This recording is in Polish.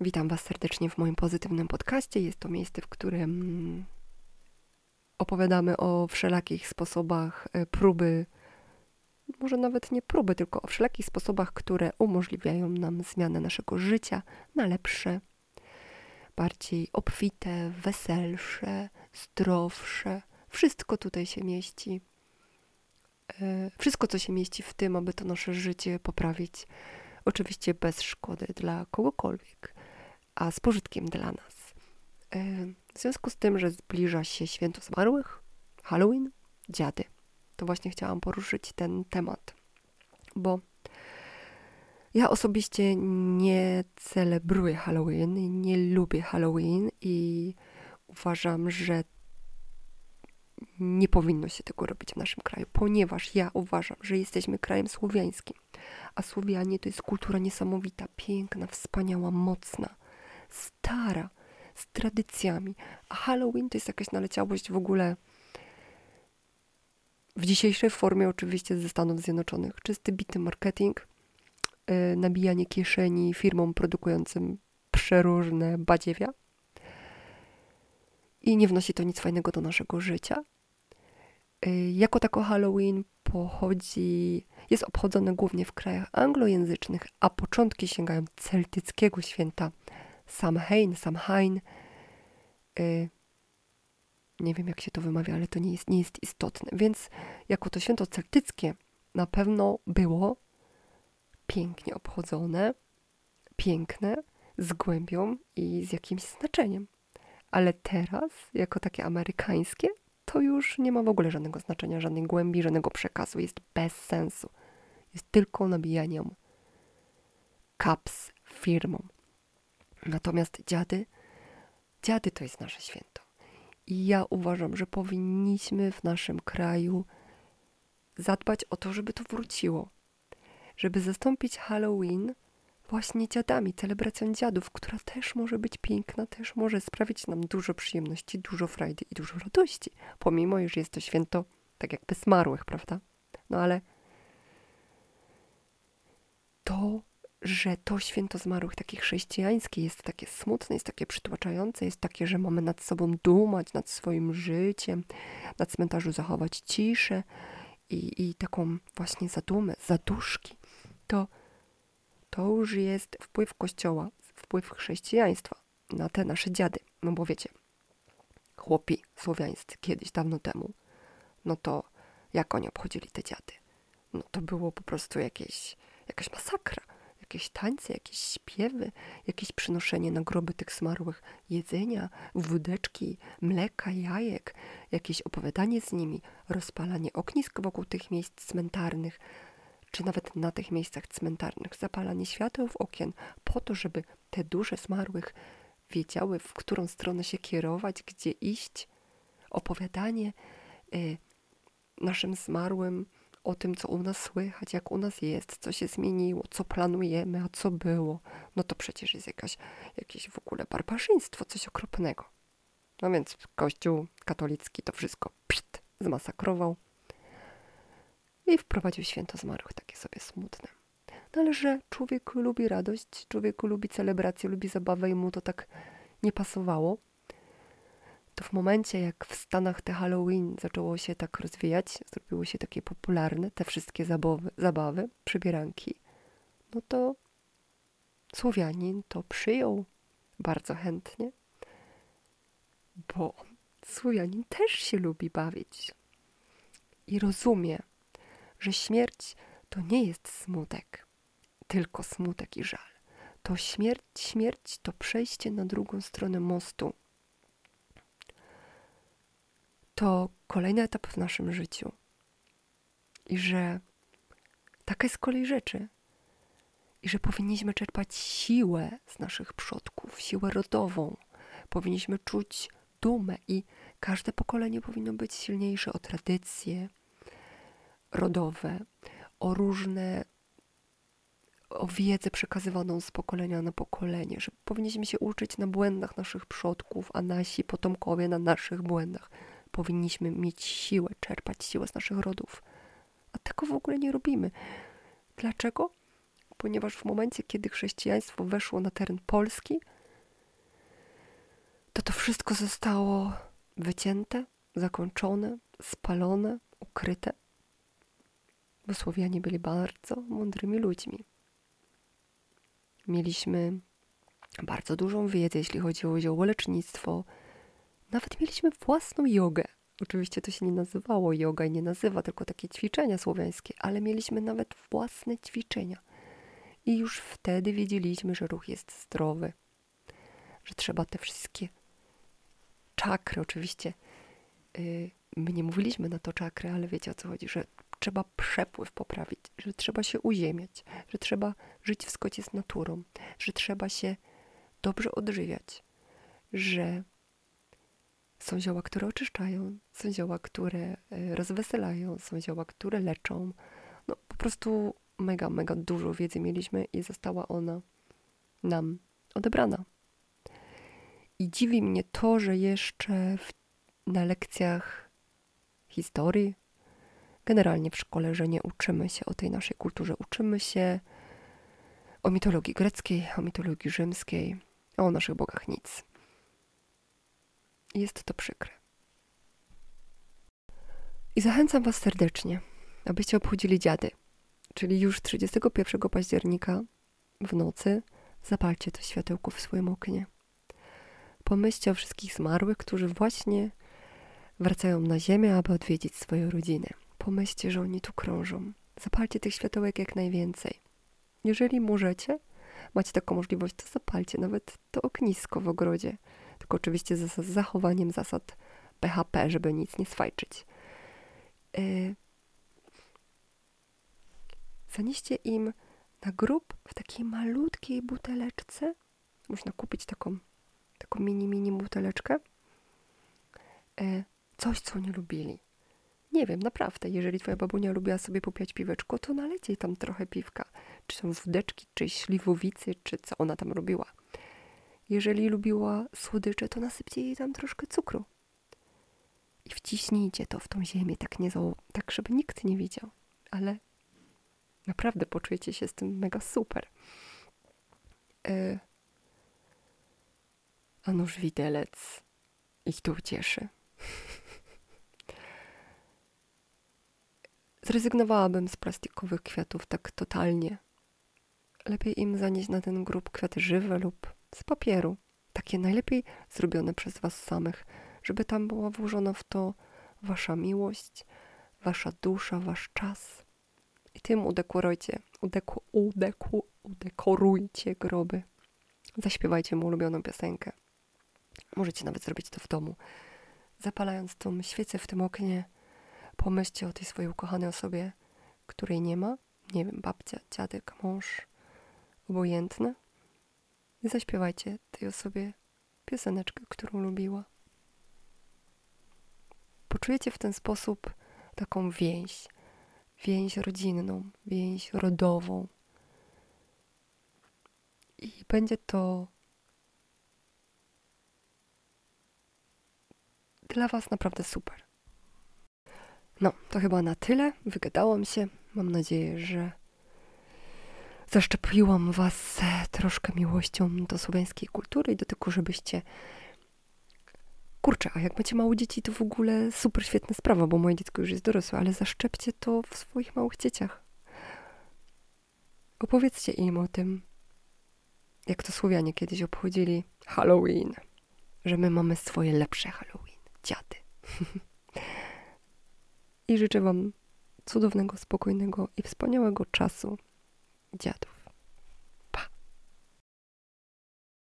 Witam Was serdecznie w moim pozytywnym podcaście. Jest to miejsce, w którym opowiadamy o wszelakich sposobach e, próby, może nawet nie próby, tylko o wszelakich sposobach, które umożliwiają nam zmianę naszego życia na lepsze, bardziej obfite, weselsze, zdrowsze. Wszystko tutaj się mieści. E, wszystko, co się mieści w tym, aby to nasze życie poprawić. Oczywiście bez szkody dla kogokolwiek a z pożytkiem dla nas. E, w związku z tym, że zbliża się święto zmarłych, Halloween, dziady, to właśnie chciałam poruszyć ten temat, bo ja osobiście nie celebruję Halloween, nie lubię Halloween i uważam, że nie powinno się tego robić w naszym kraju, ponieważ ja uważam, że jesteśmy krajem słowiańskim, a Słowianie to jest kultura niesamowita, piękna, wspaniała, mocna stara, z tradycjami. A Halloween to jest jakaś naleciałość w ogóle w dzisiejszej formie oczywiście ze Stanów Zjednoczonych. Czysty bity marketing, yy, nabijanie kieszeni firmom produkującym przeróżne badziewia. I nie wnosi to nic fajnego do naszego życia. Yy, jako tako Halloween pochodzi, jest obchodzone głównie w krajach anglojęzycznych, a początki sięgają celtyckiego święta Samhain, Samhain. Y, nie wiem, jak się to wymawia, ale to nie jest, nie jest istotne. Więc jako to święto celtyckie na pewno było pięknie obchodzone, piękne, z głębią i z jakimś znaczeniem. Ale teraz, jako takie amerykańskie, to już nie ma w ogóle żadnego znaczenia, żadnej głębi, żadnego przekazu. Jest bez sensu. Jest tylko nabijaniem kaps firmom. Natomiast dziady, dziady to jest nasze święto. I ja uważam, że powinniśmy w naszym kraju zadbać o to, żeby to wróciło. Żeby zastąpić Halloween właśnie dziadami, celebracją dziadów, która też może być piękna, też może sprawić nam dużo przyjemności, dużo frajdy i dużo radości, pomimo, iż jest to święto tak jakby zmarłych, prawda? No ale to że to święto zmarłych takie chrześcijańskie jest takie smutne, jest takie przytłaczające, jest takie, że mamy nad sobą dumać, nad swoim życiem, na cmentarzu zachować ciszę i, i taką właśnie zadumę, zaduszki, to to już jest wpływ Kościoła, wpływ chrześcijaństwa na te nasze dziady. No bo wiecie, chłopi słowiańscy kiedyś, dawno temu, no to jak oni obchodzili te dziady? No to było po prostu jakieś, jakaś masakra jakieś tańce, jakieś śpiewy, jakieś przynoszenie na groby tych zmarłych jedzenia, wódeczki, mleka, jajek, jakieś opowiadanie z nimi, rozpalanie ognisk wokół tych miejsc cmentarnych, czy nawet na tych miejscach cmentarnych, zapalanie świateł okien, po to, żeby te dusze zmarłych wiedziały, w którą stronę się kierować, gdzie iść. Opowiadanie y, naszym zmarłym, o tym, co u nas słychać, jak u nas jest, co się zmieniło, co planujemy, a co było, no to przecież jest jakaś, jakieś w ogóle barbarzyństwo, coś okropnego. No więc Kościół katolicki to wszystko zmasakrował i wprowadził święto zmarłych, takie sobie smutne. No ale że człowiek lubi radość, człowiek lubi celebrację, lubi zabawę i mu to tak nie pasowało, to w momencie, jak w Stanach te Halloween zaczęło się tak rozwijać, zrobiło się takie popularne, te wszystkie zabawy, zabawy przybieranki, no to Słowianin to przyjął bardzo chętnie, bo Słowianin też się lubi bawić i rozumie, że śmierć to nie jest smutek, tylko smutek i żal. To śmierć, śmierć to przejście na drugą stronę mostu to kolejny etap w naszym życiu. I że taka jest kolej rzeczy. I że powinniśmy czerpać siłę z naszych przodków, siłę rodową. Powinniśmy czuć dumę i każde pokolenie powinno być silniejsze o tradycje rodowe, o różne o wiedzę przekazywaną z pokolenia na pokolenie, że powinniśmy się uczyć na błędach naszych przodków, a nasi potomkowie na naszych błędach powinniśmy mieć siłę, czerpać siłę z naszych rodów. A tego w ogóle nie robimy. Dlaczego? ponieważ w momencie, kiedy chrześcijaństwo weszło na teren Polski, to to wszystko zostało wycięte, zakończone, spalone, ukryte. Bo Słowianie byli bardzo mądrymi ludźmi. Mieliśmy bardzo dużą wiedzę, jeśli chodzi o ziołolecznictwo. Nawet mieliśmy własną jogę. Oczywiście to się nie nazywało yoga i nie nazywa, tylko takie ćwiczenia słowiańskie, ale mieliśmy nawet własne ćwiczenia. I już wtedy wiedzieliśmy, że ruch jest zdrowy, że trzeba te wszystkie czakry, oczywiście yy, my nie mówiliśmy na to czakry, ale wiecie o co chodzi, że trzeba przepływ poprawić, że trzeba się uziemiać, że trzeba żyć w zgodzie z naturą, że trzeba się dobrze odżywiać, że są zioła, które oczyszczają, są zioła, które e, rozweselają, są zioła, które leczą. No po prostu mega, mega dużo wiedzy mieliśmy i została ona nam odebrana. I dziwi mnie to, że jeszcze w, na lekcjach historii, generalnie w szkole, że nie uczymy się o tej naszej kulturze. Uczymy się o mitologii greckiej, o mitologii rzymskiej, o naszych bogach nic. Jest to przykre. I zachęcam Was serdecznie, abyście obchodzili dziady, czyli już 31 października w nocy zapalcie to światełko w swoim oknie. Pomyślcie o wszystkich zmarłych, którzy właśnie wracają na ziemię, aby odwiedzić swoje rodziny. Pomyślcie, że oni tu krążą. Zapalcie tych światełek jak najwięcej. Jeżeli możecie, macie taką możliwość, to zapalcie nawet to ognisko w ogrodzie. Tylko oczywiście z zachowaniem zasad PHP, żeby nic nie swajczyć. Yy. Zanieście im na grób w takiej malutkiej buteleczce. Można kupić taką, taką mini, mini buteleczkę. Yy, coś, co nie lubili. Nie wiem, naprawdę, jeżeli twoja babunia lubiła sobie popiać piweczko, to naleciej tam trochę piwka. Czy są wódeczki, czy śliwowicy, czy co ona tam robiła. Jeżeli lubiła słodycze, to nasypcie jej tam troszkę cukru. I wciśnijcie to w tą ziemię, tak, nie tak żeby nikt nie widział. Ale naprawdę poczujecie się z tym mega super. Yy. A nóż widelec ich tu ucieszy. Zrezygnowałabym z plastikowych kwiatów tak totalnie. Lepiej im zanieść na ten grób kwiaty żywe lub z papieru, takie najlepiej zrobione przez Was samych, żeby tam była włożona w to Wasza miłość, Wasza dusza, Wasz czas. I tym udekorujcie, udeku, udeku, udekorujcie groby. Zaśpiewajcie mu ulubioną piosenkę. Możecie nawet zrobić to w domu. Zapalając tą świecę w tym oknie, pomyślcie o tej swojej ukochanej osobie, której nie ma. Nie wiem, babcia, dziadek, mąż, obojętne zaśpiewajcie tej osobie pioseneczkę, którą lubiła. Poczujecie w ten sposób taką więź, więź rodzinną, więź rodową. I będzie to dla Was naprawdę super. No, to chyba na tyle. Wygadałam się. Mam nadzieję, że zaszczepiłam Was troszkę miłością do słowiańskiej kultury i do tego, żebyście. Kurczę, a jak macie małe dzieci, to w ogóle super świetna sprawa, bo moje dziecko już jest dorosłe, ale zaszczepcie to w swoich małych dzieciach. Opowiedzcie im o tym, jak to Słowianie kiedyś obchodzili Halloween, że my mamy swoje lepsze Halloween, dziady. I życzę Wam cudownego, spokojnego i wspaniałego czasu dziadów.